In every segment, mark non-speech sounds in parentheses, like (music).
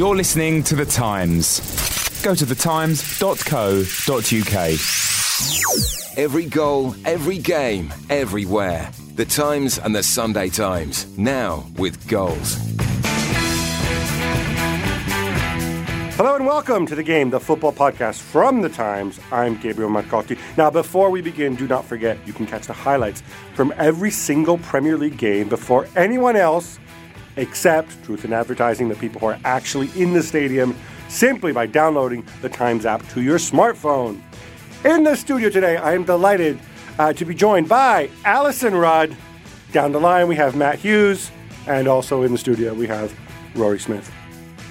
You're listening to The Times. Go to thetimes.co.uk. Every goal, every game, everywhere. The Times and the Sunday Times. Now with goals. Hello and welcome to the game, the football podcast from the Times. I'm Gabriele Marcotti. Now, before we begin, do not forget you can catch the highlights from every single Premier League game before anyone else, except Truth in Advertising, the people who are actually in the stadium, simply by downloading the Times app to your smartphone. In the studio today, I am delighted uh, to be joined by Alyson Rudd. Down the line, we have Matt Hughes, and also in the studio, we have Rory Smith.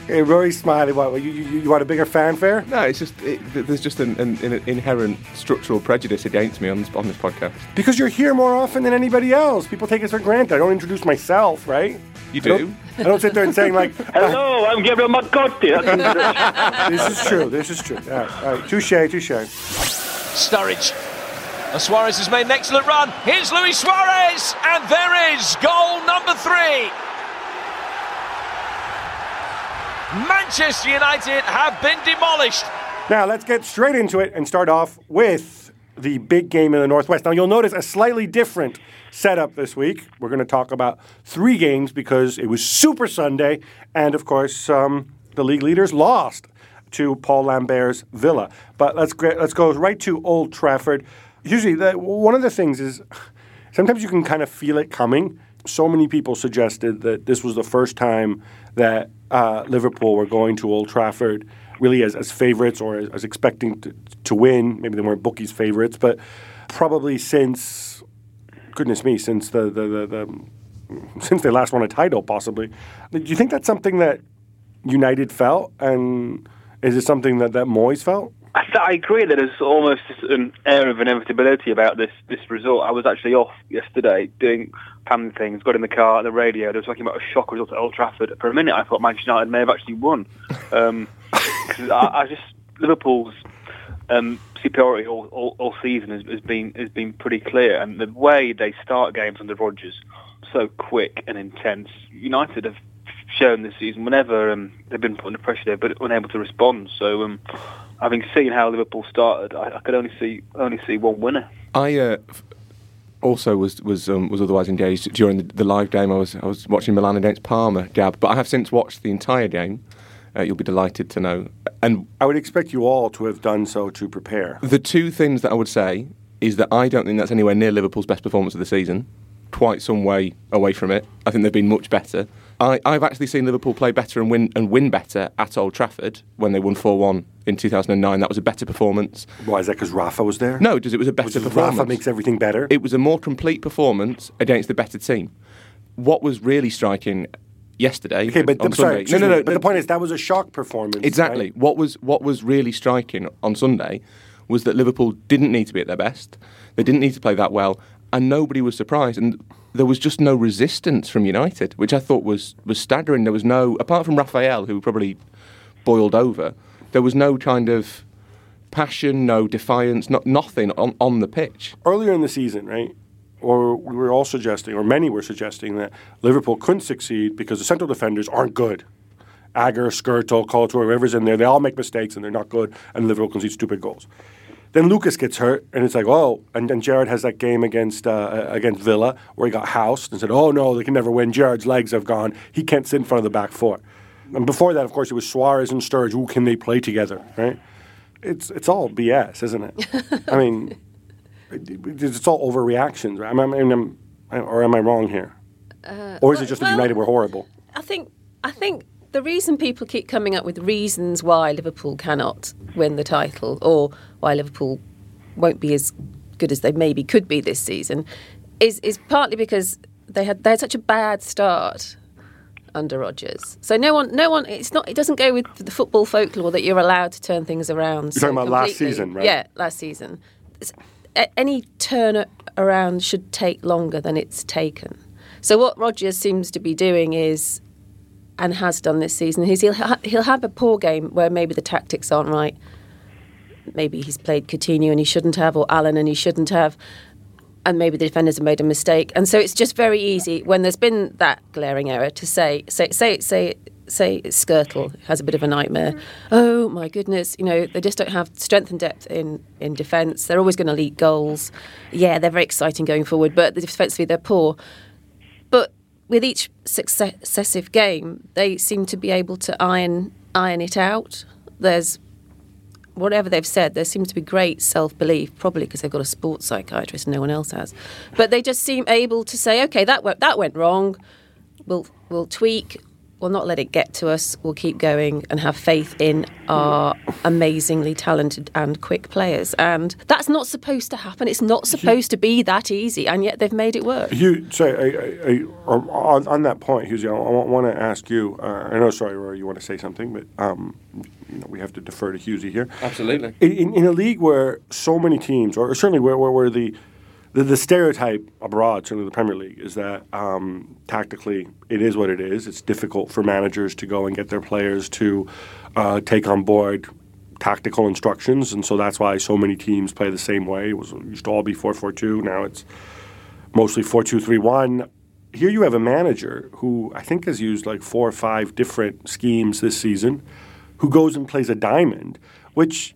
(laughs) Hey, Rory Smiley, what, you, you, you want a bigger fanfare? No, it's just it, there's just an, an, an inherent structural prejudice against me on this on this podcast. Because you're here more often than anybody else. People take us for granted. I don't introduce myself, right? You I don't. I don't sit there and saying like, (laughs) Hello, I'm Gabriele Marcotti. (laughs) "This is true. This is true." All right, all right. touche, touche. Sturridge. And Suarez has made an excellent run. Here's Luis Suarez, and there is goal number three. Manchester United have been demolished. Now let's get straight into it and start off with the big game in the Northwest. Now you'll notice a slightly different setup this week. We're going to talk about three games because it was Super Sunday, and of course um, the league leaders lost to Paul Lambert's Villa. But let's let's go right to Old Trafford. Usually, the, one of the things is sometimes you can kind of feel it coming. So many people suggested that this was the first time that uh, Liverpool were going to Old Trafford really as, as favorites or as, as expecting to, to win. Maybe they weren't bookies' favorites, but probably since, goodness me, since the, the, the, the (laughs) since they last won a title, possibly. Do you think that's something that United felt, and is it something that, that Moyes felt? I, th- I agree that there's almost an air of inevitability about this this result. I was actually off yesterday doing things, got in the car, the radio, they were talking about a shock result at Old Trafford. For a minute, I thought Manchester United may have actually won. Um, (laughs) I, I just Liverpool's um, superiority all, all, all season has, has been has been pretty clear, and the way they start games under Rodgers, so quick and intense. United have shown this season whenever um, they've been put under pressure, they've been unable to respond. So, um, having seen how Liverpool started, I, I could only see only see one winner. I uh, also was was um, was otherwise engaged during the, the live game. I was I was watching Milan against Parma, Gab, but I have since watched the entire game. Uh, you'll be delighted to know. And I would expect you all to have done so to prepare. the two things that I would say is that I don't think that's anywhere near Liverpool's best performance of the season. Quite some way away from it. I think they've been much better. I, I've actually seen Liverpool play better and win and win better at Old Trafford when they won four one in two thousand and nine. That was a better performance. Why is that? Because Rafa was there? No, because it was a better performance. Rafa makes everything better. It was a more complete performance against the better team. What was really striking yesterday? okay, but on sorry, Sunday, no, no, no. But the point is that was a shock performance. Exactly. right? What was what was really striking on Sunday was that Liverpool didn't need to be at their best. They didn't need to play that well, and nobody was surprised. And there was just no resistance from United, which I thought was was staggering. There was no, apart from Rafael, who probably boiled over. There was no kind of passion, no defiance, not nothing on, on the pitch. Earlier in the season, right? Or we were all suggesting, or many were suggesting that Liverpool couldn't succeed because the central defenders aren't good. Agger, Skrtel, Couture, whoever's in there, they all make mistakes and they're not good, and Liverpool concedes stupid goals. Then Lucas gets hurt, and it's like, oh, and then Gerrard has that game against uh, against Villa where he got housed and said, oh no, they can never win. Gerrard's legs have gone. He can't sit in front of the back four. And before that, of course, it was Suarez and Sturridge. Who can they play together, right? It's it's all BS, isn't it? I mean, it- it's all overreactions, right? I I'm, or am I wrong here? or is it just that well- United were horrible? I think I think the reason people keep coming up with reasons why Liverpool cannot win the title or why Liverpool won't be as good as they maybe could be this season is is partly because they had they had such a bad start under Rodgers. So no one, no one. It's not. It doesn't go with the football folklore that you're allowed to turn things around. You're talking about last season, right? Yeah, last season. Any turn around should take longer than it's taken. So what Rodgers seems to be doing is, and has done this season, is he'll ha- he'll have a poor game where maybe the tactics aren't right. Maybe he's played Coutinho and he shouldn't have, or Allen and he shouldn't have and maybe the defenders have made a mistake. And so it's just very easy when there's been that glaring error to say, say, say, say, say Skrtel has a bit of a nightmare. Oh my goodness, you know they just don't have strength and depth in in defence. They're always going to leak goals. Yeah, they're very exciting going forward, but defensively they're poor. But with each successive game, they seem to be able to iron iron it out. There's whatever they've said, there seems to be great self belief, probably because they've got a sports psychiatrist and no one else has. But they just seem able to say, okay, that went, that went wrong. We'll we'll tweak. We'll not let it get to us. We'll keep going and have faith in our amazingly talented and quick players. And that's not supposed to happen. It's not supposed to be that easy, and yet they've made it work. Hugh, sorry, I, I, I, on, on that point, Hughes, I, want to ask you. Uh, I know, sorry, Rory, you want to say something, but um, you know, we have to defer to Hughesy here. Absolutely. In, in a league where so many teams, or certainly where, where, where the, the, the stereotype abroad, certainly the Premier League, is that um, tactically it is what it is. It's difficult for managers to go and get their players to uh, take on board tactical instructions, and so that's why so many teams play the same way. It was it used to all be four four two. Now it's mostly four two three one. Here you have a manager who I think has used like four or five different schemes this season, who goes and plays a diamond, which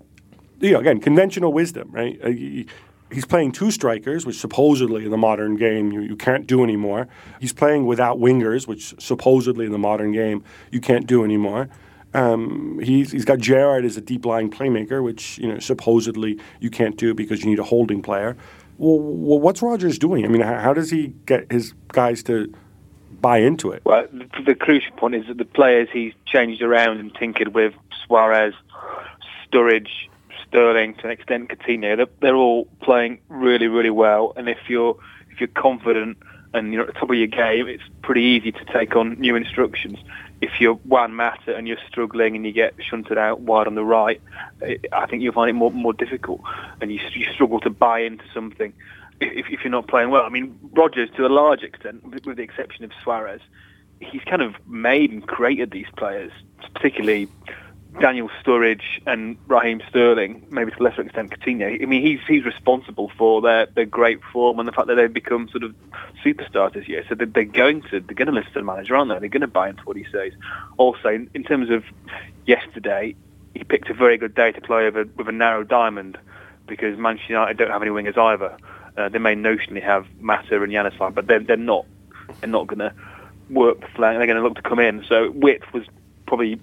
you know again conventional wisdom, right? He's playing two strikers, which supposedly in the modern game you, you can't do anymore. He's playing without wingers, which supposedly in the modern game you can't do anymore. Um, he's, he's got Gerrard as a deep lying playmaker, which you know supposedly you can't do because you need a holding player. Well what's Rodgers doing? I mean, how, how, does he get his guys to buy into it? Well, the, the crucial point is that the players he's changed around and tinkered with Suarez, Sturridge, Sterling, to an extent Coutinho, they're, they're all playing really, really well. And if you're if you're confident and you're at the top of your game, it's pretty easy to take on new instructions. If you're Juan Mata and you're struggling and you get shunted out wide on the right, I think you'll find it more more difficult, and you, you struggle to buy into something if, if you're not playing well. I mean, Rodgers, to a large extent, with the exception of Suarez, he's kind of made and created these players, particularly Daniel Sturridge and Raheem Sterling, maybe to a lesser extent Coutinho. I mean, he's he's responsible for their, their great form and the fact that they've become sort of superstars this year. So they're, they're going to they're going to listen to the manager, aren't they? They're going to buy into what he says. Also, in, in terms of yesterday, he picked a very good day to play over with a narrow diamond because Manchester United don't have any wingers either. Uh, they may notionally have Mata and Januzaj, but they're they're not they're not going to work the flank. They're going to look to come in. So width was probably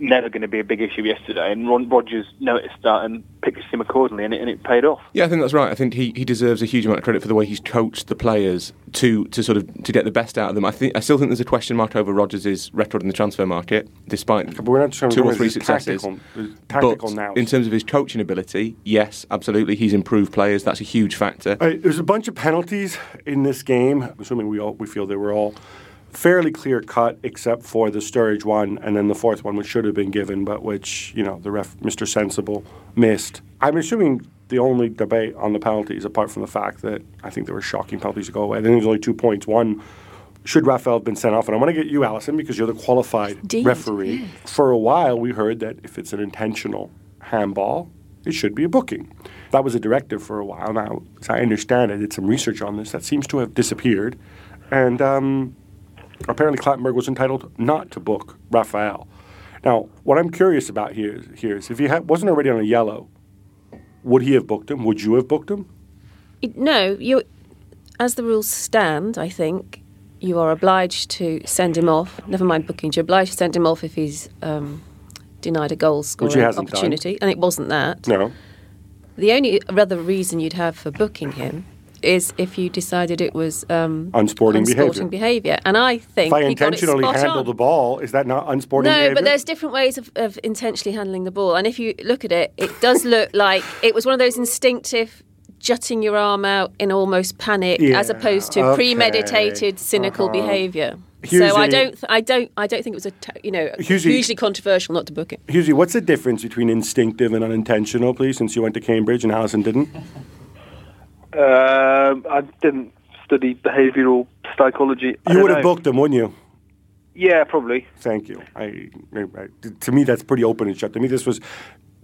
never going to be a big issue yesterday, and Ron Rodgers noticed that and picked him accordingly, and it, and it paid off. Yeah, I think that's right. I think he, he deserves a huge amount of credit for the way he's coached the players to to sort of to get the best out of them. I think I still think there's a question mark over Rodgers' record in the transfer market, despite two or three successes. Tactical, tactical but now. in terms of his coaching ability, yes, absolutely, he's improved players. That's a huge factor. Right, there's a bunch of penalties in this game. Assuming we all we feel they were all fairly clear cut, except for the Sturridge one, and then the fourth one, which should have been given, but which you know the ref, Mr. Sensible, missed. I'm assuming the only debate on the penalties, apart from the fact that I think there were shocking penalties to go away. I think there's only two points. One. Should Rafael have been sent off? And I want to get you, Alyson, because you're the qualified Indeed, referee. For a while, we heard that if it's an intentional handball, it should be a booking. That was a directive for a while. Now, as I understand it, I did some research on this. That seems to have disappeared. And um, apparently Clattenburg was entitled not to book Rafael. Now, what I'm curious about here, here is if he ha- wasn't already on a yellow, would he have booked him? Would you have booked him? No, you. As the rules stand, I think you are obliged to send him off. Never mind booking. You're obliged to send him off if he's um, denied a goal scoring hasn't done. opportunity, and it wasn't that. No. The only other reason you'd have for booking him is if you decided it was um, Unsporting behaviour. unsporting behaviour. And I think If I he got it intentionally handle on. the ball, is that not unsporting behavior? No, behavior? but there's different ways of, of intentionally handling the ball. And if you look at it, it does look (laughs) like it was one of those instinctive jutting your arm out in almost panic Yeah, as opposed to okay. premeditated cynical Uh-huh. behaviour. Hughesy- So I don't, th- I don't, I don't think it was a, t- you know, Hughesy- hugely controversial not to book it. Hughesy, what's the difference between instinctive and unintentional, please, since you went to Cambridge and Alyson didn't? Um, I didn't study behavioural psychology. I You would have know. booked them, wouldn't you? Yeah, probably. Thank you. I, I, I- to me, that's pretty open and shut. To me, this was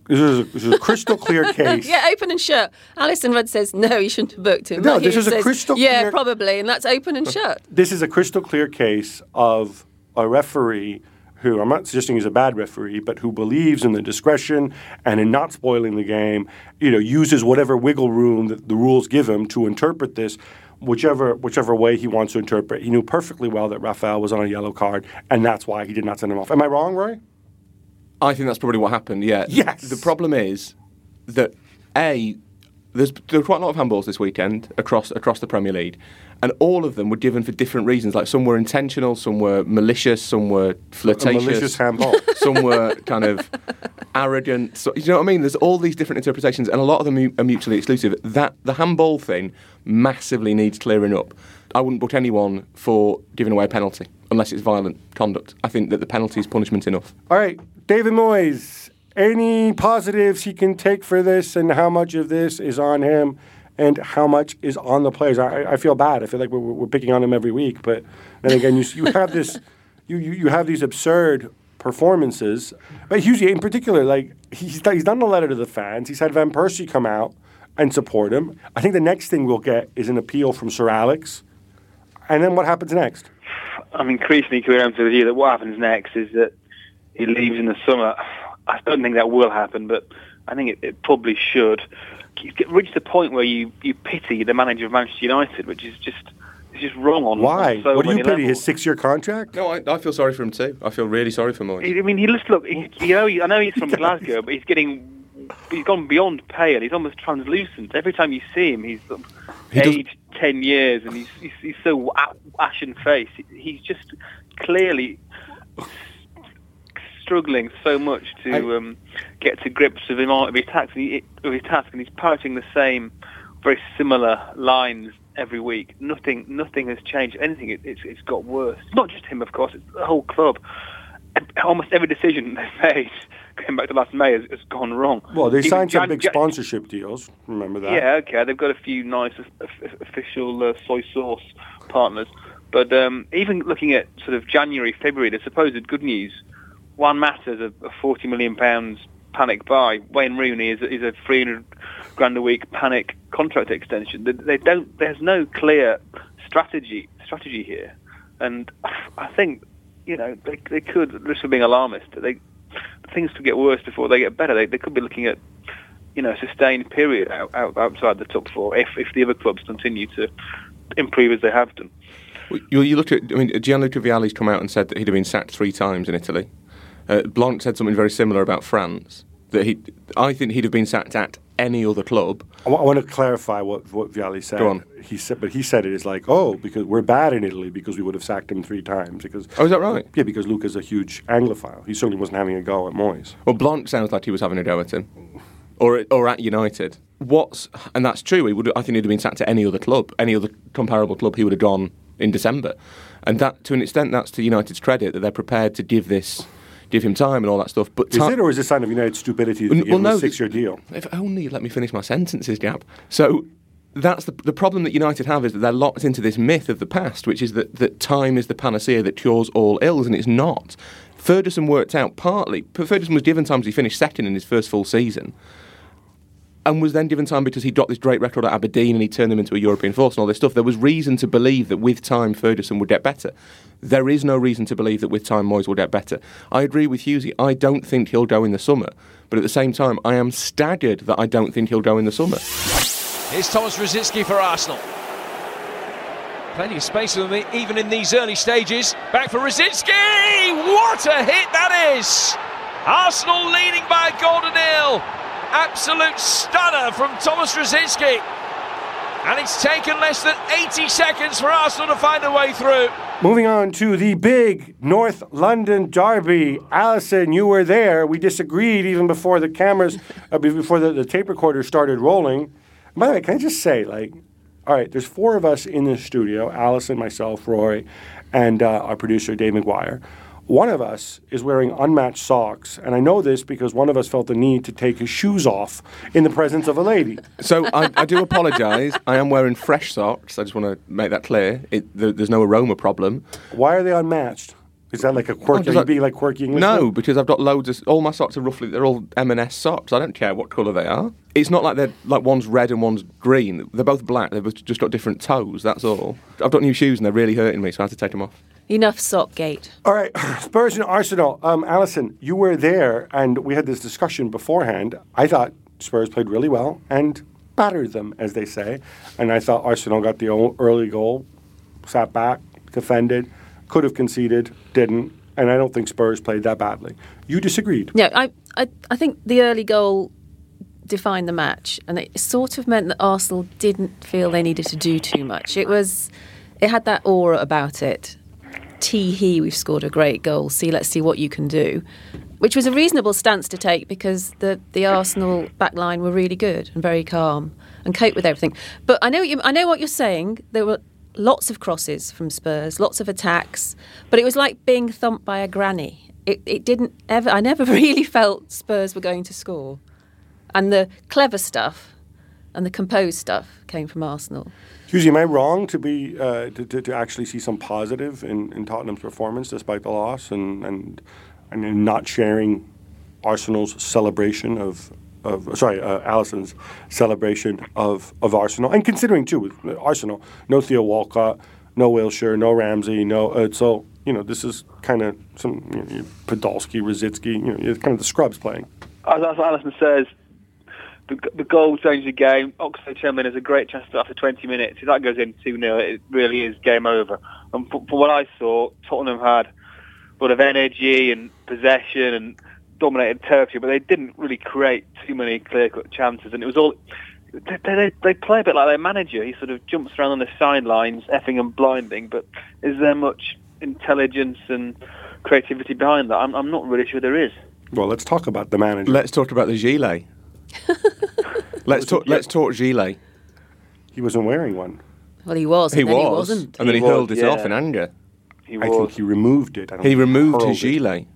this was a, this was a crystal clear (laughs) case. Yeah, open and shut. Alyson Rudd says no, you shouldn't have booked him. No, Matt this Hughes is a says, crystal Yeah, clear- probably, and that's open and shut. This is a crystal clear case of a referee who I'm not suggesting he's a bad referee, but who believes in the discretion and in not spoiling the game. You know, uses whatever wiggle room that the rules give him to interpret this. Whichever whichever way he wants to interpret, he knew perfectly well that Rafael was on a yellow card, and that's why he did not send him off. Am I wrong, Roy? I think that's probably what happened. Yeah. Yes. The problem is that a there's there were quite a lot of handballs this weekend across across the Premier League, and all of them were given for different reasons. Like some were intentional, some were malicious, some were flirtatious, malicious handball. (laughs) some were kind of arrogant. So, you know what I mean? There's all these different interpretations, and a lot of them are mutually exclusive. That the handball thing massively needs clearing up. I wouldn't book anyone for giving away a penalty unless it's violent conduct. I think that the penalty is punishment enough. All right, David Moyes. Any positives he can take for this, and how much of this is on him, and how much is on the players? I, I feel bad. I feel like we're, we're picking on him every week, but then again, you you have this, (laughs) you, you you have these absurd performances. But Hughesy, in particular, like he's he's done a letter to the fans. He's had Van Persie come out and support him. I think the next thing we'll get is an appeal from Sir Alex, and then what happens next? I'm increasingly convinced with you that what happens next is that he leaves in the summer. I don't think that will happen, but I think it, it probably should. You get reach the point where you, you pity the manager of Manchester United, which is just it's just wrong on Why? on so what do you pity? levels. His six-year contract? No, I, I feel sorry for him too. I feel really sorry for Moyes. I mean, he just look. He, you know, I know he's from (laughs) Glasgow, but he's getting. He's gone beyond pale. He's almost translucent. Every time you see him, he's sort of He does- aged ten years, and he's he's, he's so ashen face. He's just clearly struggling so much to um, get to grips with him of his task. And of his task, and he's parroting the same, very similar lines every week. Nothing, nothing has changed. Anything, it, it's it's got worse. Not just him, of course. It's the whole club. Almost every decision (laughs) they've made, going back to last May, has, has gone wrong. Well, they Even signed some Jan- big sponsorship deals. Remember that? yeah, okay. They've got a few nice o- o- official uh, soy sauce partners. But um, even looking at sort of January, February, the supposed good news, Juan Mata's, a, a 40 million pounds panic buy. Wayne Rooney is, is a 300 grand a week panic contract extension. They, they don't. There's no clear strategy strategy here, and I think you know they, they could. Of being alarmist. They things could get worse before they get better. They, they could be looking at you know, a sustained period out, out, outside the top four if, if the other clubs continue to improve as they have done. You, you look at, I mean, Gianluca Vialli's come out and said that he'd have been sacked three times in Italy. Uh, Blanc said something very similar about France. That he, I think he'd have been sacked at any other club. I want to clarify what what Vialli said. Go on. He said, but he said it is like, oh, because we're bad in Italy because we would have sacked him three times. Because Oh, is that right? yeah, because Luca's a huge Anglophile. He certainly wasn't having a go at Moyes. Well, Blanc sounds like he was having a go at him, or or at United. What's and that's true. He would. I think he'd have been sacked at any other club, any other comparable club. He would have gone in December, and that to an extent, that's to United's credit that they're prepared to give this, give him time and all that stuff. But Is it, or is it a sign of United's stupidity to Well, no, a six-year deal? If only let me finish my sentences, Gab. So that's the, the problem that United have is that they're locked into this myth of the past, which is that, that time is the panacea that cures all ills, and it's not. Ferguson worked out partly. Ferguson was given time he finished second in his first full season. And was then given time because he got this great record at Aberdeen and he turned them into a European force and all this stuff. There was reason to believe that with time Ferguson would get better. There is no reason to believe that with time Moyes will get better. I agree with Hughesy. I don't think he'll go in the summer. But at the same time, I am staggered that I don't think he'll go in the summer. Here's Thomas Rosicky for Arsenal. Plenty of space for them, even in these early stages. Back for Rosicky! What a hit that is! Arsenal leading by to nil. Absolute stunner from Thomas Rosicky. And it's taken less than 80 seconds for Arsenal to find a way through. Moving on to the big North London derby. Alyson, you were there. We disagreed even before the cameras, uh, before the, the tape recorder started rolling. By the way, can I just say, like, all right, there's four of us in the studio: Alyson, myself, Roy, and uh, our producer Dave McGuire. One of us is wearing unmatched socks, and I know this because one of us felt the need to take his shoes off in the presence of a lady. So I, I do apologise. I am wearing fresh socks. I just want to make that clear. It, there, there's no aroma problem. Why are they unmatched? Is that like a quirky? does Are you that- being like quirky English? No, because I've got loads of all my socks are roughly they're all M&S socks. I don't care what colour they are. It's not like they're like one's red and one's green. They're both black. They've just got different toes. That's all. I've got new shoes and they're really hurting me, so I had to take them off. Enough sock gate. All right, (laughs) Spurs and Arsenal. Um, Alyson, you were there, and we had this discussion beforehand. I thought Spurs played really well and battered them, as they say, and I thought Arsenal got the early goal, sat back, defended, could have conceded, didn't, and I don't think Spurs played that badly. You disagreed. Yeah, I, I, I think the early goal defined the match, and it sort of meant that Arsenal didn't feel they needed to do too much. It was, it had that aura about it. Tee hee, we've scored a great goal. See, let's see what you can do, which was a reasonable stance to take because the the Arsenal backline were really good and very calm and cope with everything. But I know you, I know what you're saying. There were lots of crosses from Spurs, lots of attacks, but it was like being thumped by a granny. It, it didn't ever. I never (laughs) really felt Spurs were going to score, and the clever stuff and the composed stuff came from Arsenal. Susie, am I wrong to be uh, to, to, to actually see some positive in, in Tottenham's performance despite the loss and and and not sharing Arsenal's celebration of of sorry uh, Alyson's celebration of, of Arsenal and considering too with Arsenal no Theo Walcott no Wilshere no Ramsey no uh, so you know this is kind of some you know, Podolski Rosicky you know it's kind of the scrubs playing. As, as Alyson says, the, the goal changed the game. Oxlade-Chamberlain has a great chance after 20 minutes. If that goes in 2 0, it really is game over. And from, from what I saw, Tottenham had a lot of energy and possession and dominated territory, but they didn't really create too many clear cut chances. And it was all. They, they, they play a bit like their manager. He sort of jumps around on the sidelines, effing and blinding, but is there much intelligence and creativity behind that? I'm, I'm not really sure there is. Well, let's talk about the manager. Let's talk about the gilet. (laughs) let's talk. Let's talk gilet. he wasn't wearing one. Well, he was. He and then was, He wasn't. and then he, He was, hurled it yeah. off in anger. He I think he removed it. He removed hurled his it.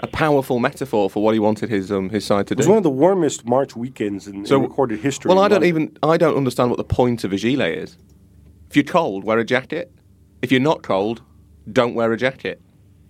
Gilet. A powerful metaphor for what he wanted his um, his side to do. It was one of the warmest March weekends in, in recorded history. Well, I don't London. even I don't understand what the point of a gilet is. If you're cold, wear a jacket. If you're not cold, don't wear a jacket.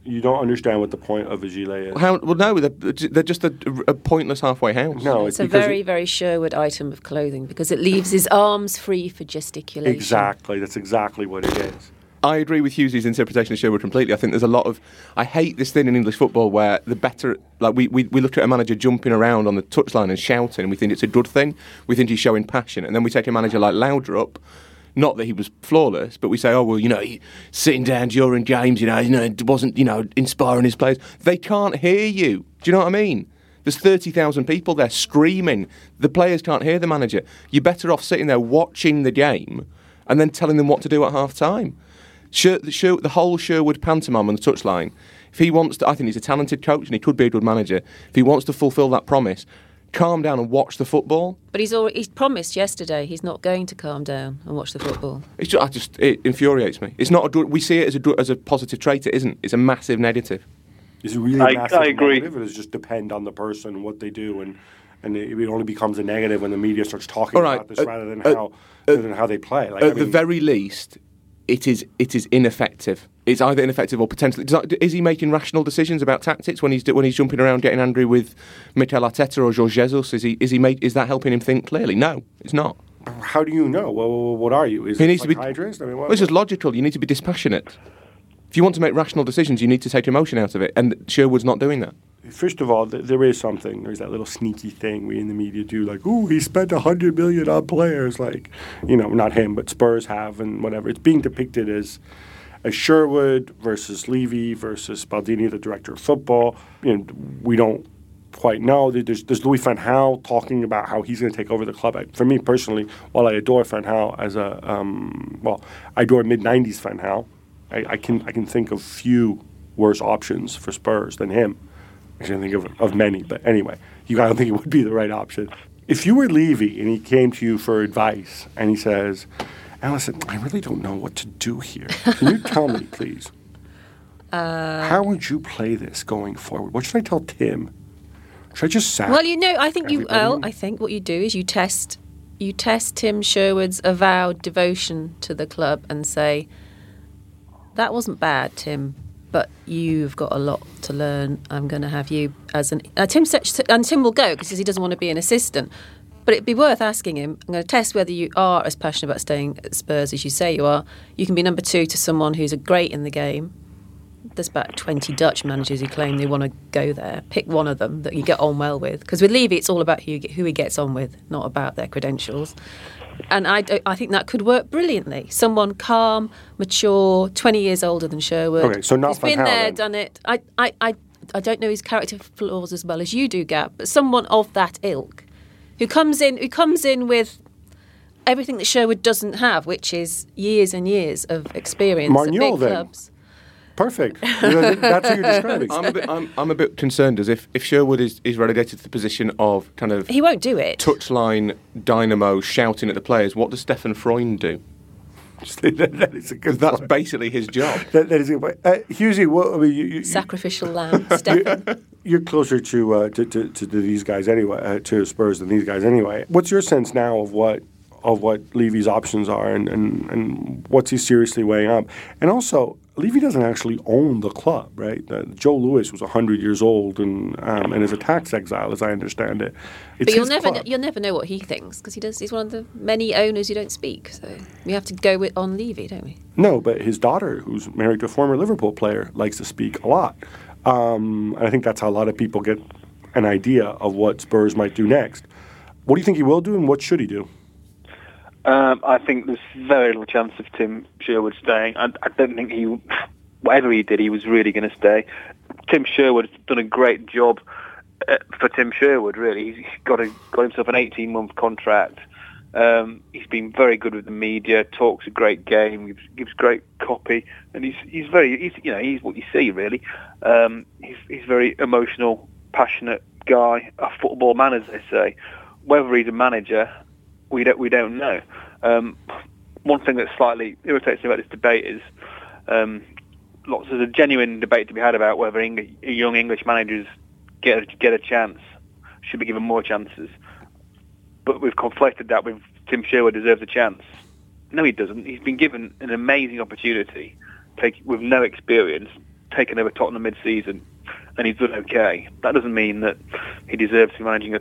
You don't understand what the point of a gilet is. How, well, no, they're, they're just a, a pointless halfway house. No, it's, It's a very, it- very Sherwood item of clothing because it leaves his arms free for gesticulation. exactly. That's exactly what it is. I agree with Hughes' interpretation of Sherwood completely. I think there's a lot of. I hate this thing in English football where the better. Like, we, we, we look at a manager jumping around on the touchline and shouting, and we think it's a good thing. We think he's showing passion. And then we take a manager like Laudrup. Not that he was flawless, but we say, oh, well, you know, he, sitting down during games, you know, you know, it wasn't, you know, inspiring his players. They can't hear you. Do you know what I mean? There's 30,000 people there screaming. The players can't hear the manager. You're better off sitting there watching the game and then telling them what to do at half time. Sher, the, Sher, the whole Sherwood pantomime on the touchline. If he wants to, I think he's a talented coach and he could be a good manager. If he wants to fulfil that promise, calm down and watch the football. But he's already, he's promised yesterday he's not going to calm down and watch the football. It's just, I just it infuriates me. It's not a good, we see it as a as a positive trait. It isn't. It's a massive negative. Is it really I- massive I agree. negative, it just depend on the person and what they do, and and it, it only becomes a negative when the media starts talking All right, about this uh, rather than uh, how rather than how they play. Like, At I the very least, it is it is ineffective. It's either ineffective or potentially. Is he making rational decisions about tactics when he's when he's jumping around getting angry with Mikel Arteta or Jorge Jesus? Is he is he make, is that helping him think clearly? No, it's not. how do you know? Well, what are you? Is He needs to be. I mean, what, it's just logical. You need to be dispassionate. If you want to make rational decisions, you need to take emotion out of it, and Sherwood's not doing that. First of all, th- there is something. There's that little sneaky thing we in the media do, like, "Ooh, he spent a hundred million on players." Like, you know, not him, but Spurs have, and whatever. It's being depicted as as Sherwood versus Levy versus Baldini, the director of football. You know, we don't quite know. There's, there's Louis Van Gaal talking about how he's going to take over the club. I- For me personally, while I adore Van Gaal as a um, well, I adore mid '90s Van Gaal. I, I can I can think of few worse options for Spurs than him. I can think of, of many, but anyway, you I don't think it would be the right option. if you were Levy and he came to you for advice and he says, Alyson, I really don't know what to do here. Can you tell me, (laughs) please? Uh, How would you play this going forward? What should I tell Tim? Should I just sack? Well, you know, I think you. everybody? Well, I think what you do is you test, you test Tim Sherwood's avowed devotion to the club and say, "That wasn't bad, Tim, but you've got a lot to learn. I'm going to have you as an." Uh, Tim said- and Tim will go because he doesn't want to be an assistant. But it'd be worth asking him. I'm going to test whether you are as passionate about staying at Spurs as you say you are. You can be number two to someone who's a great in the game. There's about 20 Dutch managers who claim they want to go there. Pick one of them that you get on well with. Because with Levy, it's all about who, who he gets on with, not about their credentials. And I, I think that could work brilliantly. Someone calm, mature, 20 years older than Sherwood. Okay, so not Who's been there, then. done it. I, I, I, I don't know his character flaws as well as you do, Gab, but someone of that ilk who comes in, who comes in with everything that Sherwood doesn't have, which is years and years of experience at big then. clubs. Perfect. That's what you're describing. I'm a bit, I'm, I'm a bit concerned as if, if Sherwood is, is relegated to the position of kind of He won't do it. touchline dynamo shouting at the players. What does Stefan Freund do? (laughs) that, that is a good. That's point. basically his job. That, that is a good. point. Uh, Hughesy, what, I mean, you, you, Sacrificial lamb, (laughs) Stefan. you're closer to, uh, to, to to these guys anyway, uh, to Spurs than these guys anyway. What's your sense now of what of what Levy's options are, and, and, and what's he seriously weighing up? And also, Levy doesn't actually own the club, right? Uh, Joe Lewis was hundred years old and um, and is a tax exile, as I understand it. It's But you'll never, kn- you'll never know what he thinks because he does. He's one of the many owners who don't speak. So we have to go with on Levy, don't we? No, but his daughter, who's married to a former Liverpool player, likes to speak a lot. Um, and I think that's how a lot of people get an idea of what Spurs might do next. What do you think he will do, and what should he do? Um, I think there's very little chance of Tim Sherwood staying. I, I don't think he, whatever he did, he was really going to stay. Tim Sherwood has done a great job uh, for Tim Sherwood. Really, he's got a, got himself an 18 month contract. Um, he's been very good with the media. Talks a great game. Gives, gives great copy, and he's he's very he's you know he's what you see really. Um, he's he's very emotional, passionate guy, a football man as they say. Whether he's a manager, we don't we don't know. Um, one thing that slightly irritates me about this debate is um, lots of a genuine debate to be had about whether Eng- young English managers get a, get a chance, should be given more chances. But we've conflated that with Tim Sherwood deserves a chance. No, he doesn't. He's been given an amazing opportunity, take, with no experience, taken over Tottenham mid-season, and he's done okay. That doesn't mean that he deserves to be managing a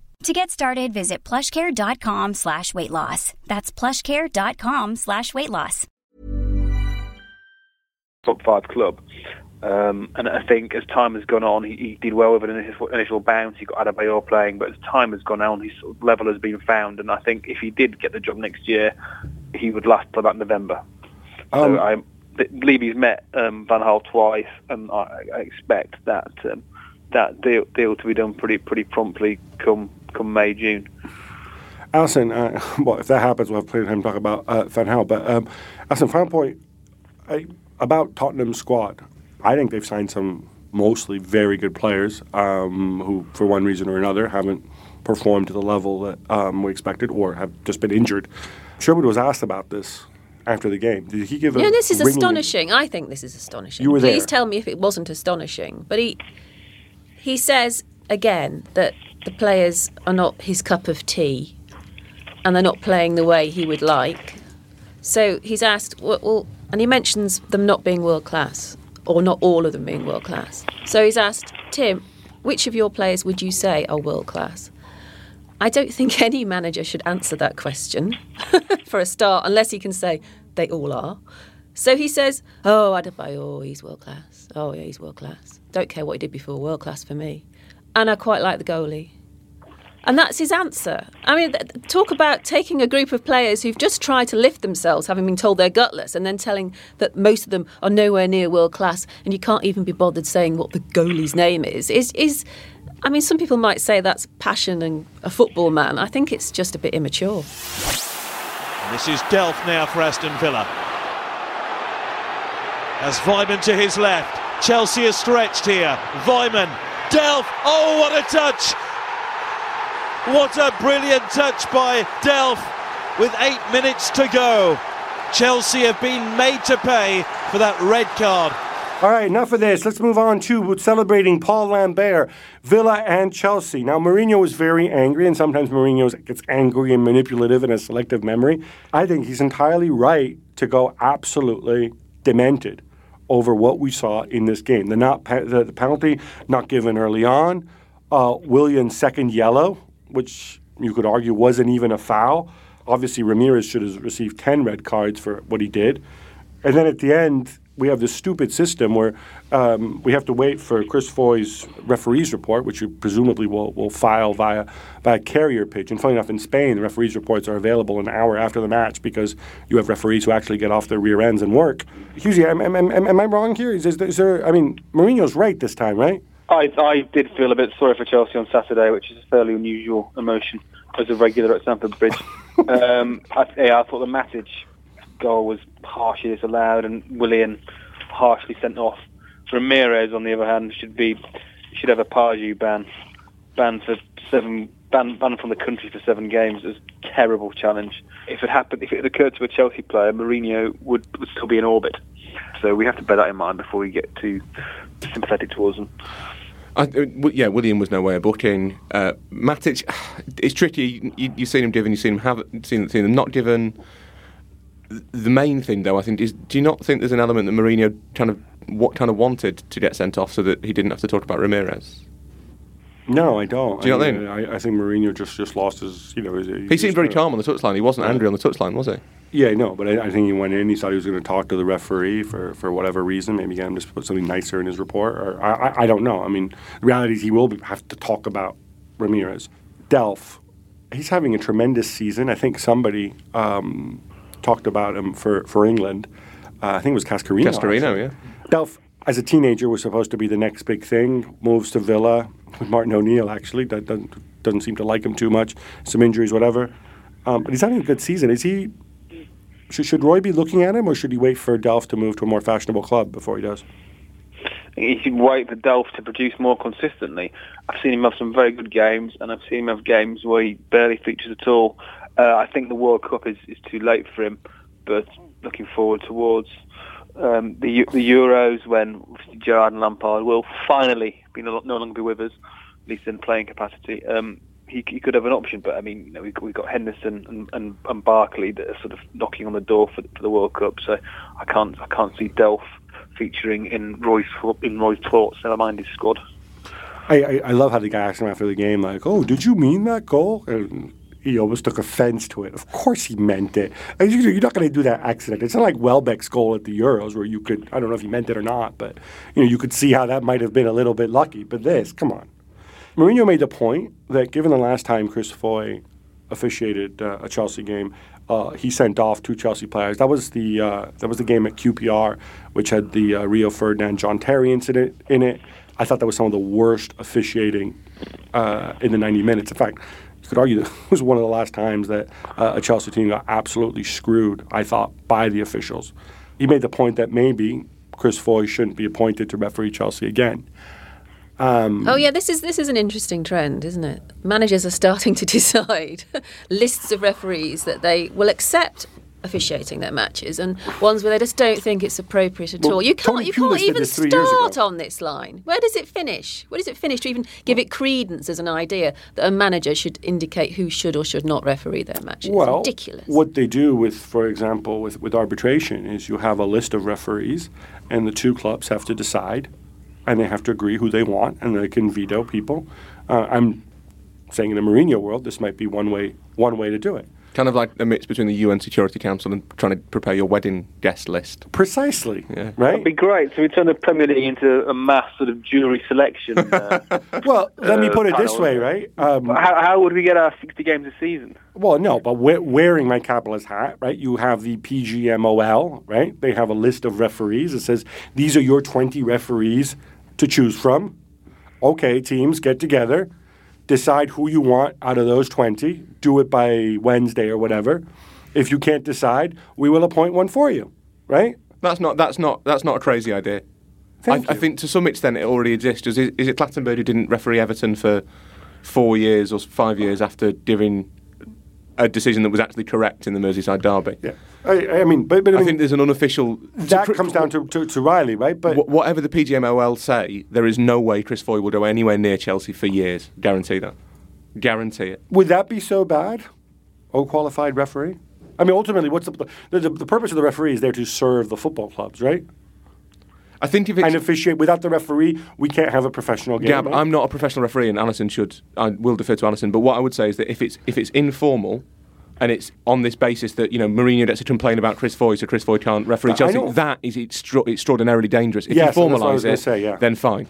To get started, visit plushcare.com slash weight loss. That's plushcare.com slash weight loss. top five club. Um, and I think as time has gone on, he, he did well with an initial, initial bounce. He got Adebayor playing, but as time has gone on, his sort of level has been found. And I think if he did get the job next year, he would last till about November. Um, so I believe he's met um, Van Gaal twice, and I, I expect that um, that deal, deal to be done pretty pretty promptly come come May June. Alyson, uh, (laughs) well, if that happens, we'll have plenty of time to talk about uh, Van Gaal. But um, Alyson, final point I, about Tottenham's squad. I think they've signed some mostly very good players um, who, for one reason or another, haven't performed to the level that um, we expected or have just been injured. Sherwood was asked about this after the game. Did he give a Yeah, this is ringing- astonishing. I think this is astonishing. You were Please tell me if it wasn't astonishing. But he he says again that the players are not his cup of tea, and they're not playing the way he would like. So he's asked, well, and he mentions them not being world class, or not all of them being world class. So he's asked Tim, which of your players would you say are world class? I don't think (laughs) any manager should answer that question (laughs) for a start, unless he can say they all are. So he says, "Oh, Adebayor, he's world class. Oh yeah, he's world class. Don't care what he did before, world class for me." And I quite like the goalie. And that's his answer. I mean, talk about taking a group of players who've just tried to lift themselves, having been told they're gutless, and then telling that most of them are nowhere near world class, and you can't even be bothered saying what the goalie's name is. Is is, I mean, some people might say that's passion and a football man. I think it's just a bit immature. This is Delph now for Aston Villa. As Weimann to his left. Chelsea is stretched here. Weimann, Delph. Oh, what a touch! What a brilliant touch by Delph with eight minutes to go. Chelsea have been made to pay for that red card. All right, enough of this. Let's move on to celebrating Paul Lambert, Villa and Chelsea. Now, Mourinho was very angry, and sometimes Mourinho gets angry and manipulative and has selective memory. I think he's entirely right to go absolutely demented over what we saw in this game. The not the, the penalty not given early on, uh, Willian's second yellow, which you could argue wasn't even a foul. Obviously, Ramires should have received 10 red cards for what he did. And then at the end, we have this stupid system where um, we have to wait for Chris Foy's referees report, which you presumably will, will file via via carrier pigeon. Funny enough, in Spain, the referees reports are available an hour after the match because you have referees who actually get off their rear ends and work. Hughes, am, am, am, am I wrong here? Is, is, is there? I mean, Mourinho's right this time, right? I, I did feel a bit sorry for Chelsea on Saturday, which is a fairly unusual emotion as a regular at Stamford Bridge. (laughs) um, I, yeah, I thought the Matic goal was harshly disallowed and Willian harshly sent off. Ramires, on the other hand, should be should have a Pardew ban, ban for seven, ban, ban from the country for seven games. It's a terrible challenge. If it happened, if it had occurred to a Chelsea player, Mourinho would, would still be in orbit. So we have to bear that in mind before we get too sympathetic towards them. I, uh, yeah, Willian was no way of booking. Uh, Matic, (sighs) it's tricky. You, have seen him given, you've seen him have, seen, seen him not given. The main thing, though, I think, is do you not think there's an element that Mourinho kind of what kind of wanted to get sent off so that he didn't have to talk about Ramires? No, I don't. Do you I not think? I, I, think Mourinho just, just lost his, you know, his, he seemed very calm on the touchline. He wasn't angry on the touchline, was he? Yeah, no, but I, I, think he went in. He thought he was going to talk to the referee for, for whatever reason. Maybe get him to put something nicer in his report, or I, I, I don't know. I mean, the reality is he will have to talk about Ramires, Delph, he's having a tremendous season. I think somebody um, talked about him for for England. Uh, I think it was Cascarino. Cascarino, yeah. Delph, as a teenager, was supposed to be the next big thing. Moves to Villa with Martin O'Neill. Actually, that doesn't, doesn't seem to like him too much. Some injuries, whatever. Um, but he's having a good season. Is he? Should, should Roy be looking at him, or should he wait for Delph to move to a more fashionable club before he does? He should wait for Delph to produce more consistently. I've seen him have some very good games, and I've seen him have games where he barely features at all. Uh, I think the World Cup is, is too late for him, but looking forward towards um, the the Euros when Gerrard and Lampard will finally be no, no longer be with us, at least in playing capacity. Um, he, he could have an option, but I mean, you know, we've, we've got Henderson and, and, and Barkley that are sort of knocking on the door for, for the World Cup. So I can't I can't see Delph featuring in Roy's in Roy's thoughts. Never mind his squad. I, I, I love how the guy asked him after the game, like, "Oh, did you mean that goal?" And he almost took offense to it. Of course he meant it. You're not going to do that accident. It's not like Welbeck's goal at the Euros where you could, I don't know if he meant it or not, but you know, you could see how that might have been a little bit lucky. But this, come on. Mourinho made the point that given the last time Chris Foy officiated uh, a Chelsea game, uh, he sent off two Chelsea players. That was the uh, that was the game at QPR, which had the uh, Rio Ferdinand John Terry incident in it. I thought that was some of the worst officiating uh, in the 90 minutes. In fact, could argue that (laughs) was one of the last times that uh, a Chelsea team got absolutely screwed, I thought, by the officials. He made the point that maybe Chris Foy shouldn't be appointed to referee Chelsea again. Um, oh yeah, this is this is an interesting trend, isn't it? Managers are starting to (laughs) decide lists of referees that they will accept officiating their matches and ones where they just don't think it's appropriate at Well, all. You can't Tony you can't even this three years ago. start on this line. Where does it finish? Where does it finish to even give it credence as an idea that a manager should indicate who should or should not referee their matches? Well, Ridiculous. what they do with, for example, with, with arbitration is you have a list of referees, and the two clubs have to decide, and they have to agree who they want, and they can veto people. Uh, I'm saying in the Mourinho world, this might be one way one way to do it. Kind of like a mix between the UN Security Council and trying to prepare your wedding guest list. Precisely. Yeah. Right? It'd be great. So we turn the Premier League into a mass sort of jury selection. Uh, (laughs) Well, let me uh, put it this way, right? Um, how, how would we get our 60 games a season? Well, no, but we- wearing my capitalist hat, right? You have the PGMOL, right? They have a list of referees. It says these are your 20 referees to choose from. Okay, teams, get together, decide who you want out of those 20. Do it by Wednesday or whatever. If you can't decide, we will appoint one for you, right? That's not that's not that's not a crazy idea. Thank I, I think to some extent it already exists. Is it, is it Clattenburg who didn't referee Everton for four years or five years after giving a decision that was actually correct in the Merseyside derby? Yeah. I, I mean, but, but I, I mean, think there's an unofficial. that to- comes down to, to, to Riley, right? But Wh- whatever the PGMOL say, there is no way Chris Foy will go anywhere near Chelsea for years. Guarantee that. Guarantee it. Would that be so bad? Oh, qualified referee. I mean, ultimately, what's the, the the the purpose of the referee is there to serve the football clubs, right? I think if it's And officiate. Without the referee, we can't have a professional game. Gab, right? I'm not a professional referee, and Alyson should. I will defer to Alyson. But what I would say is that if it's if it's informal, and it's on this basis that you know Mourinho gets to complain about Chris Foy, so Chris Foy can't referee Chelsea. know. That is extra- extraordinarily dangerous. If Yes, you and that's what I was formalise it, say, yeah. then fine.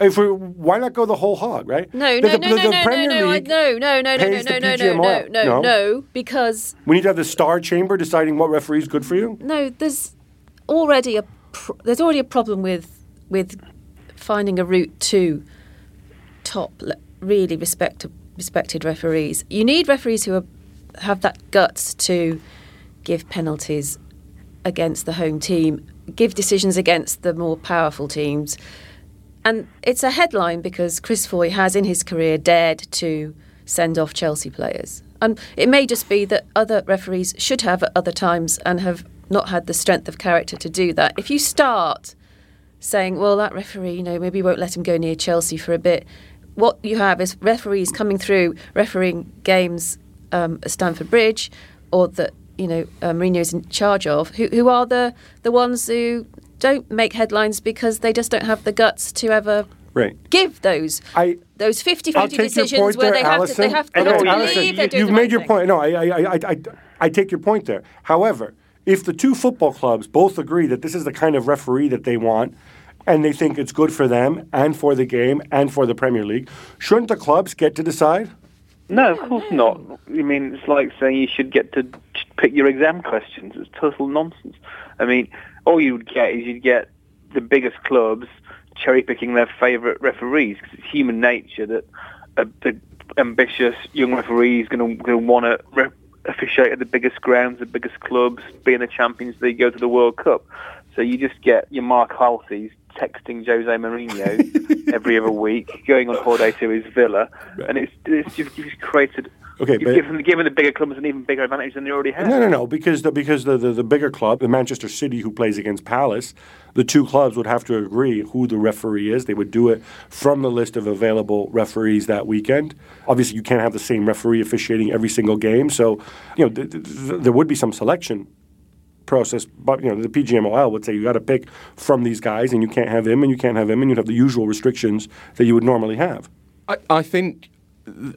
If we, why not go the whole hog, right? No, The- no, the- no, the- no, the no, Premier no, no, I- League no, no, no, no, no, pays no, the no, no, PGMOL. no, No? no, no, because We need to have the star chamber deciding what referee is good for you. no, there's already a pr- there's already a problem with with finding a route to top le- really respect, respected referees. You need referees who are, have that guts to give penalties against the home team, give decisions against the more powerful teams. And it's a headline because Chris Foy has in his career dared to send off Chelsea players. And it may just be that other referees should have at other times and have not had the strength of character to do that. If you start saying, well, that referee, you know, maybe won't let him go near Chelsea for a bit, what you have is referees coming through, refereeing games um, Stamford Bridge or that, you know, uh, Mourinho's in charge of, who, who are the, the ones who don't make headlines because they just don't have the guts to ever Right. give those I those 50 50 decisions where there, they have to they have, they And have to Alyson, believe you, You've made your thing. point. No, I, I, I, I, I take your point there. However, if the two football clubs both agree that this is the kind of referee that they want, and they think it's good for them and for the game and for the Premier League, shouldn't the clubs get to decide? No, of oh, course not. I mean, it's like saying you should get to pick your exam questions. It's total nonsense. I mean, all you would get is you'd get the biggest clubs cherry picking their favourite referees because it's human nature that a, the ambitious young referee is going to want to re- officiate at the biggest grounds, the biggest clubs, be in the Champions League, go to the World Cup. So you just get your Mark Halseys texting Jose Mourinho (laughs) every other week, going on holiday to his villa, and it's, it's you've, you've created. Okay, you've but- given, given the bigger clubs an even bigger advantage than they already have. No, no, no. Because the because the, the, the bigger club, the Manchester City, who plays against Palace, the two clubs would have to agree who the referee is. They would do it from the list of available referees that weekend. Obviously, you can't have the same referee officiating every single game, so you know th- th- th- there would be some selection process. But you know, the PGMOL would say you got to pick from these guys, and you can't have him, and you can't have him, and you'd have the usual restrictions that you would normally have. I, I think,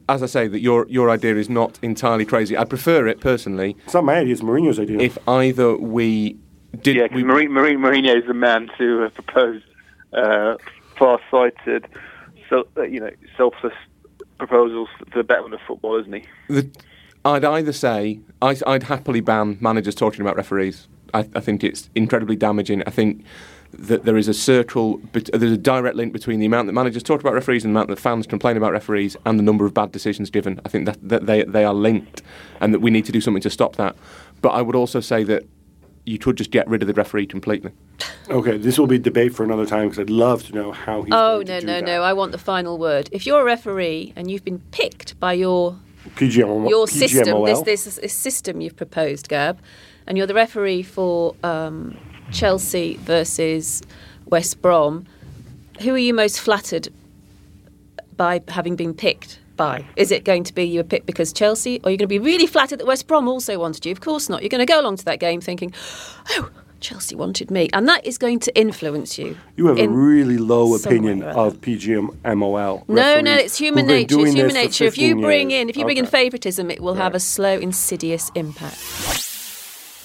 as I say, that your your idea is not entirely crazy. I prefer it personally It's not my idea; it's Mourinho's idea. if either we did. Yeah, because we, Mourinho, Mourinho, Mourinho is the man to uh, propose uh, far-sighted, so, uh, you know, selfless proposals for the betterment of football, isn't he? the, I'd either say I, I'd happily ban managers talking about referees. I, I think it's incredibly damaging. I think that there is a circle, there's a direct link between the amount that managers talk about referees and the amount that fans complain about referees and the number of bad decisions given. I think that, that they, they are linked and that we need to do something to stop that. But I would also say that you could just get rid of the referee completely. okay, this will be debate for another time because I'd love to know how he's. Oh going to no do no that. no! I want the final word. If you're a referee and you've been picked by your PGMOL. your system, this, this this system you've proposed, Gab, and you're the referee for um, Chelsea versus West Brom, who are you most flattered by having been picked by? Is it going to be you were picked because Chelsea, or are you going to be really flattered that West Brom also wanted you? Of course not. You're going to go along to that game thinking, oh, Chelsea wanted me, and that is going to influence you. You have a really low opinion of PGMOL. No, no, it's human nature. It's human nature. If you bring years. in, if you bring in Okay. favoritism, it will have a slow, insidious impact.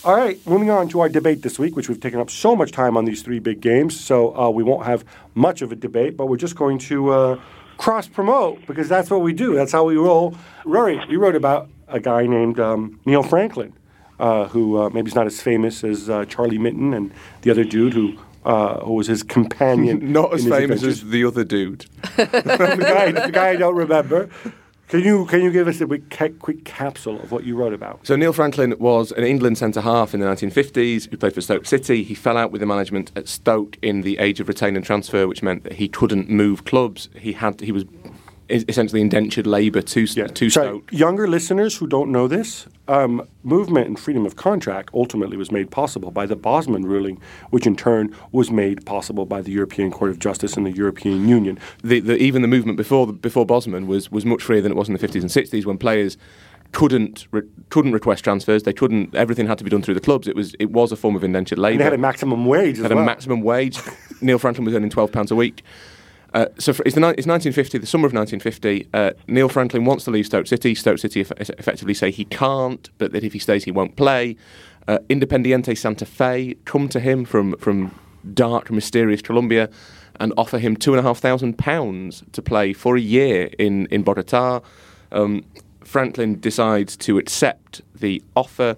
All right, moving on to our debate this week, which we've taken up so much time on these three big games, so uh, we won't have much of a debate, but we're just going to uh, cross promote because that's what we do. That's how we roll. Rory, you wrote about a guy named um, Neil Franklin, uh, who uh, maybe is not as famous as uh, Charlie Mitten and the other dude who. Uh, who was his companion? (laughs) Not as famous as the other dude. (laughs) (laughs) the guy, the guy I don't remember. Can you can you give us a quick, quick capsule of what you wrote about? So Neil Franklin was an England centre half in the 1950s who played for Stoke City. He fell out with the management at Stoke in the age of retain and transfer, which meant that he couldn't move clubs. He had he was essentially indentured labour to to Sorry, Stoke. younger listeners who don't know this, um, movement and freedom of contract ultimately was made possible by the Bosman ruling, which in turn was made possible by the European Court of Justice and the European Union. The, the, even the movement before before Bosman was was much freer than it was in the 50s and 60s when players couldn't re- couldn't request transfers. They couldn't. Everything had to be done through the clubs. It was it was a form of indentured labour. They had a maximum wage as had well. a maximum wage. (laughs) Neil Franklin was earning twelve pounds a week. Uh, so for, it's, the, it's 1950, the summer of 1950. Uh, Neil Franklin wants to leave Stoke City. Stoke City eff- effectively say he can't, but that if he stays, he won't play. Uh, Independiente Santa Fe come to him from from dark, mysterious Colombia and offer him two and a half thousand pounds to play for a year in in Bogota. Um, Franklin decides to accept the offer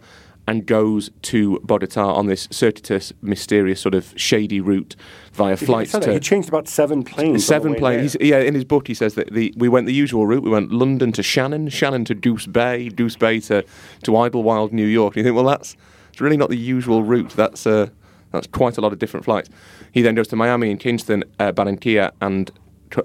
and goes to Bogota on this circuitous, mysterious, sort of shady route via flights to He changed about seven planes. seven planes. yeah, in his book he says that the, we went the usual route. We went London to Shannon, Shannon to Goose Bay, Goose Bay to, to Idlewild, New York. And you think, well, that's it's really not the usual route. That's uh, that's quite a lot of different flights. He then goes to Miami and Kingston, uh, Barranquilla, and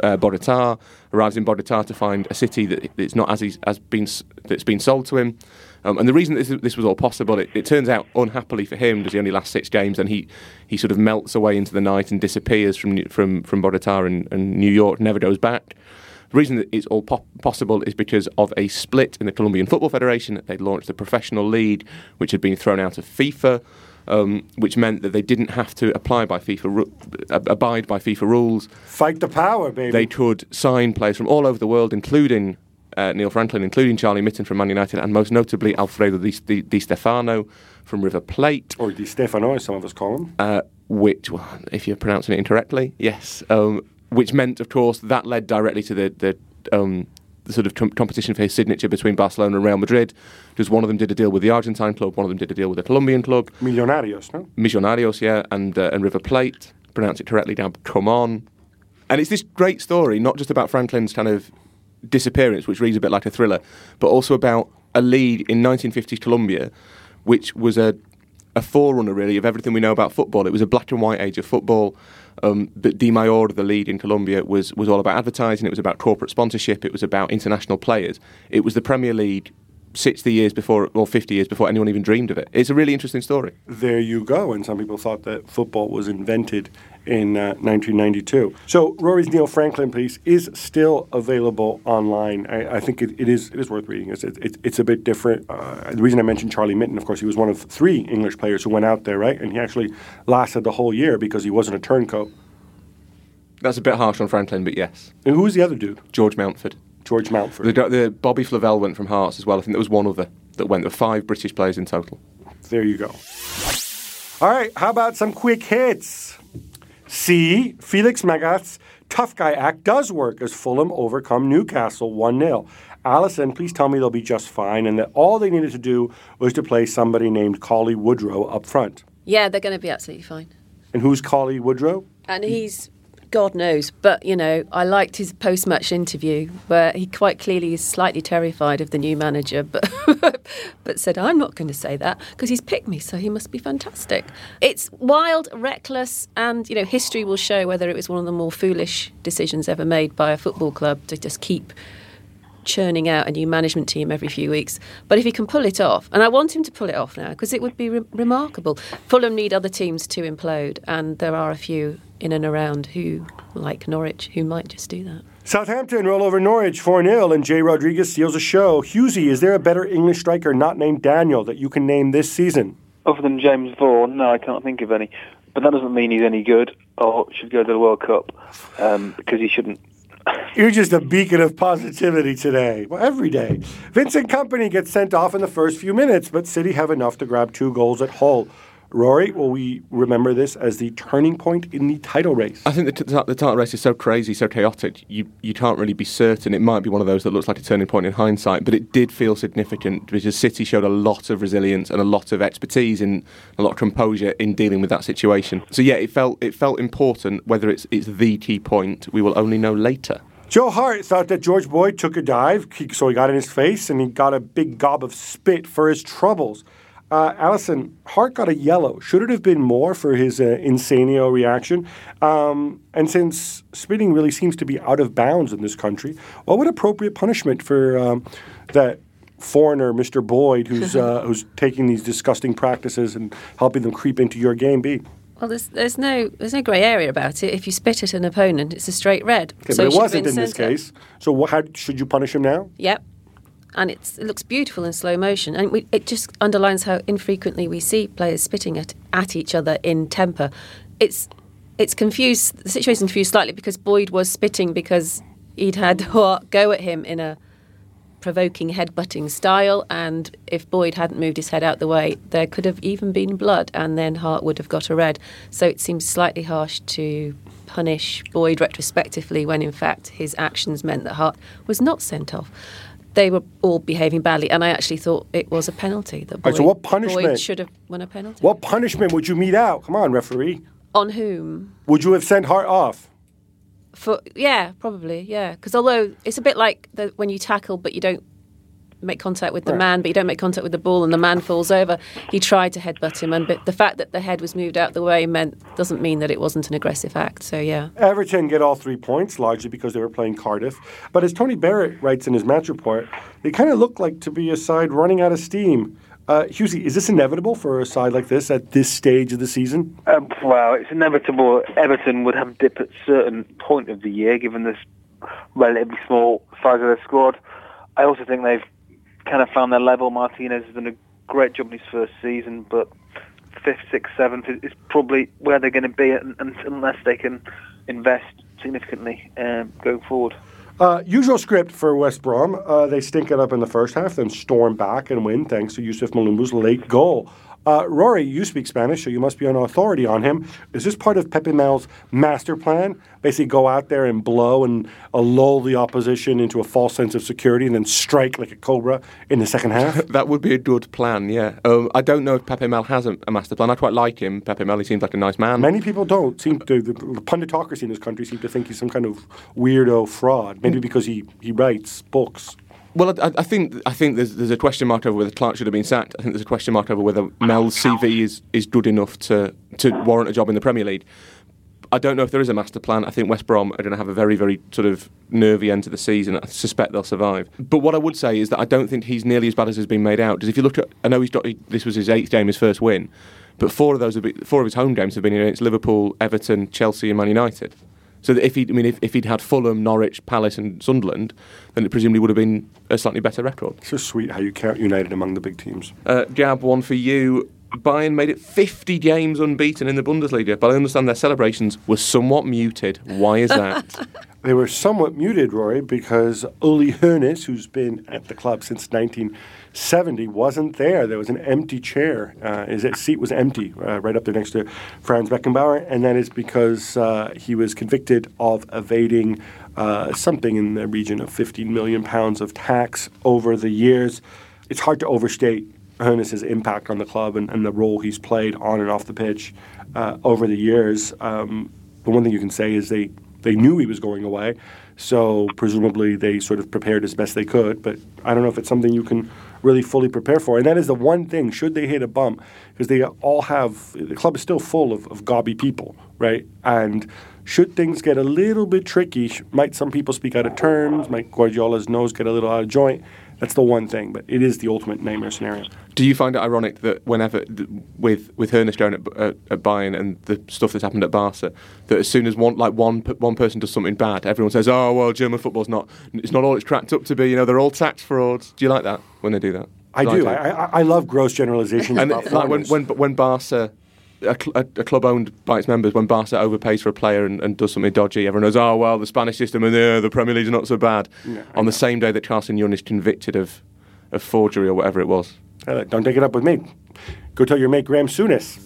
uh, Bogota. Arrives in Bogota to find a city that it's not as he's, as been that's been sold to him. Um, and the reason this, this was all possible, it, it turns out, unhappily for him, does he only last six games, and he, he sort of melts away into the night and disappears from from from Bogota and, and New York, never goes back. The reason that it's all po- possible is because of a split in the Colombian Football Federation. They launched a professional league, which had been thrown out of FIFA, um, which meant that they didn't have to apply by FIFA, ru- abide by FIFA rules. Fight the power, baby. They could sign players from all over the world, including uh, Neil Franklin, including Charlie Mitten from Man United, and most notably Alfredo Di, Di, Di Stefano from River Plate. Or Di Stefano, as some of us call him. Uh, which, well, if you're pronouncing it incorrectly, yes. Um, which meant, of course, that led directly to the, the, um, the sort of com- competition for his signature between Barcelona and Real Madrid. Because one of them did a deal with the Argentine club, one of them did a deal with the Colombian club. Millonarios, no? Millonarios, yeah, and uh, and River Plate. Pronounce it correctly, now. Come on. And it's this great story, not just about Franklin's kind of disappearance, which reads a bit like a thriller, but also about a lead in 1950s Colombia, which was a a forerunner really of everything we know about football. It was a black and white age of football. Um, but Dimayor, the lead in Colombia, was was all about advertising. It was about corporate sponsorship. It was about international players. It was the Premier League 60 years before or 50 years before anyone even dreamed of it. It's a really interesting story. There you go. And some people thought that football was invented in uh, 1992. So Rory's Neil Franklin piece is still available online. I, I think it, it is it is worth reading. It's, it, it's a bit different. Uh, the reason I mentioned Charlie Mitten, of course, he was one of three English players who went out there, right? And he actually lasted the whole year because he wasn't a turncoat. That's a bit harsh on Franklin, but yes. And who was the other dude? George Mountford. George Mountford. The, the Bobby Flavell went from Hearts as well. I think there was one other that went. There were five British players in total. There you go. All right, how about some quick hits? C. Felix Magath's tough guy act does work as Fulham overcome Newcastle 1 0. Alyson, please tell me they'll be just fine and that all they needed to do was to play somebody named Cauley Woodrow up front. Yeah, they're going to be absolutely fine. And who's Cauley Woodrow? And he's, God knows, but you know, I liked his post match interview where he quite clearly is slightly terrified of the new manager, (laughs) but but said, I'm not going to say that because he's picked me, so he must be fantastic. It's wild, reckless, and you know, history will show whether it was one of the more foolish decisions ever made by a football club to just keep churning out a new management team every few weeks. But if he can pull it off, and I want him to pull it off now because it would be re- remarkable. Fulham need other teams to implode, and there are a few in and around who, like Norwich, who might just do that. Southampton roll over Norwich 4 0 and Jay Rodriguez steals a show. Hughesy, is there a better English striker not named Daniel that you can name this season? Other than James Vaughan, no, I can't think of any. But that doesn't mean he's any good or should go to the World Cup um, because he shouldn't. You're just a beacon of positivity today. Well, every day. Vincent Kompany gets sent off in the first few minutes, but City have enough to grab two goals at Hull. Rory, will we remember this as the turning point in the title race? I think the, t- the title race is so crazy, so chaotic. You you can't really be certain. It might be one of those that looks like a turning point in hindsight, but it did feel significant because City showed a lot of resilience and a lot of expertise and a lot of composure in dealing with that situation. So yeah, it felt it felt important. Whether it's it's the key point, we will only know later. Joe Hart thought that George Boyd took a dive, so he got in his face and he got a big gob of spit for his troubles. Uh, Alyson, Hart got a yellow. Should it have been more for his uh, insanio reaction? Um, and since spitting really seems to be out of bounds in this country, what would appropriate punishment for um, that foreigner, Mr. Boyd, who's uh, (laughs) who's taking these disgusting practices and helping them creep into your game be? Well, there's, there's no there's no grey area about it. If you spit at an opponent, it's a straight red. Okay, So but it wasn't in this case. So what, how should you punish him now? Yep. And it looks beautiful in slow motion. And we, it just underlines how infrequently we see players spitting at, at each other in temper. It's, it's confused, the situation confused slightly because Boyd was spitting because he'd had (laughs) Hart go at him in a provoking headbutting style. And if Boyd hadn't moved his head out the way, there could have even been blood, and then Hart would have got a red. So it seems slightly harsh to punish Boyd retrospectively when in fact his actions meant that Hart was not sent off. They were all behaving badly, and I actually thought it was a penalty. That Boyd, right, so what punishment- Boyd should have won a penalty. What punishment would you mete out? Come on, referee. On whom? Would you have sent Hart off? For yeah, probably yeah. Because although it's a bit like the, when you tackle, but you don't make contact with the Right. man, but you don't make contact with the ball, and the man falls over. He tried to headbutt him, and but the fact that the head was moved out the way meant doesn't mean that it wasn't an aggressive act. So yeah. Everton get all three points, largely because they were playing Cardiff. But as Tony Barrett writes in his match report, they kind of look like to be a side running out of steam. Uh, Hughesy, is this inevitable for a side like this at this stage of the season? Um, well, it's inevitable. Everton would have a dip at certain point of the year, given this relatively small size of their squad. I also think they've kind of found their level. Martinez has done a great job in his first season, but fifth, sixth, seventh is, probably where they're going to be, un- un- unless they can invest significantly um, going forward. Uh, usual script for West Brom. Uh, they stink it up in the first half, then storm back and win thanks to Youssouf Mulumbu's late goal. Uh, Rory, you speak Spanish, so you must be an authority on him. Is this part of Pepe Mel's master plan? Basically, go out there and blow and uh, lull the opposition into a false sense of security and then strike like a cobra in the second half? (laughs) That would be a good plan, yeah. Um, I don't know if Pepe Mel has a, a master plan. I quite like him. Pepe Mel, he seems like a nice man. Many people don't. Seem to, the, the punditocracy in this country seem to think he's some kind of weirdo fraud. Maybe because he, he writes books. Well, I, I think I think there's, there's a question mark over whether Clarke should have been sacked. I think there's a question mark over whether Mel's CV is, is good enough to, to warrant a job in the Premier League. I don't know if there is a master plan. I think West Brom are going to have a very, very sort of nervy end to the season. I suspect they'll survive. But what I would say is that I don't think he's nearly as bad as has been made out. Because if you look at, I know he's got, he, this was his eighth game, his first win, but four of those, have been, four of his home games have been against Liverpool, Everton, Chelsea, and Man United. So that if he, I mean, if, if he'd had Fulham, Norwich, Palace, and Sunderland, then it presumably would have been a slightly better record. It's so sweet how you count United among the big teams. Uh, Gab, one for you. Bayern made it 50 games unbeaten in the Bundesliga, but I understand their celebrations were somewhat muted. Why is that? (laughs) They were somewhat muted, Rory, because Uli Hoeneß, who's been at the club since 1970, wasn't there. There was an empty chair. Uh, his seat was empty, uh, right up there next to Franz Beckenbauer, and that is because uh, he was convicted of evading uh, something in the region of 15 million pounds of tax over the years. It's hard to overstate Hoeneß's impact on the club and, and the role he's played on and off the pitch uh, over the years. Um, the one thing you can say is they they knew he was going away, so presumably they sort of prepared as best they could. But I don't know if it's something you can really fully prepare for. And that is the one thing, should they hit a bump, because they all have, the club is still full of, of gobby people, right? And should things get a little bit tricky, might some people speak out of terms, might Guardiola's nose get a little out of joint? That's the one thing, but it is the ultimate nightmare scenario. Do you find it ironic that whenever, with with Hoeneß going at, at, at Bayern and the stuff that's happened at Barca, that as soon as one like one one person does something bad, everyone says, "Oh well, German football's not it's not all it's cracked up to be." You know, they're all tax frauds. Do you like that when they do that? I do. I, I, I love gross generalizations and about like when, when when Barca, a, cl- a, club owned by its members, when Barca overpays for a player and, and does something dodgy, everyone knows, oh well, the Spanish system and uh, the Premier League's not so bad. On the same day that Carson Yeung is convicted of of forgery or whatever it was. Uh, don't take it up with me. Go tell your mate Graham Souness.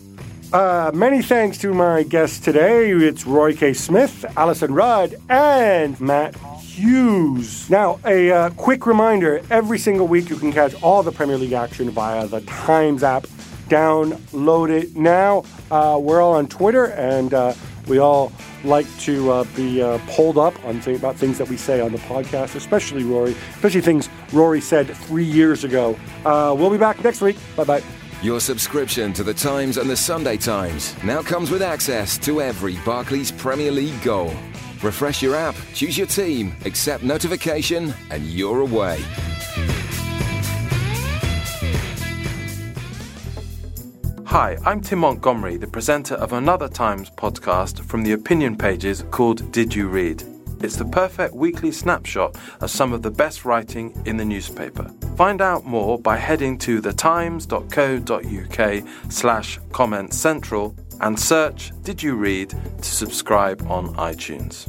Uh, many thanks to my guests today. It's Roy K. Smith, Alyson Rudd, and Matt Hughes. Now, a uh, quick reminder every single week you can catch all the Premier League action via the Times app. Download it now. Uh, we're all on Twitter, and uh, we all like to uh, be uh, pulled up on th- about things that we say on the podcast, especially Rory, especially things Rory said three years ago. Uh, we'll be back next week. Bye bye. Your subscription to the Times and the Sunday Times now comes with access to every Barclays Premier League goal. Refresh your app, choose your team, accept notification, and you're away. Hi, I'm Tim Montgomerie, the presenter of another Times podcast from the opinion pages called Did You Read? It's the perfect weekly snapshot of some of the best writing in the newspaper. Find out more by heading to thetimes.co.uk slash comment central and search Did You Read to subscribe on iTunes.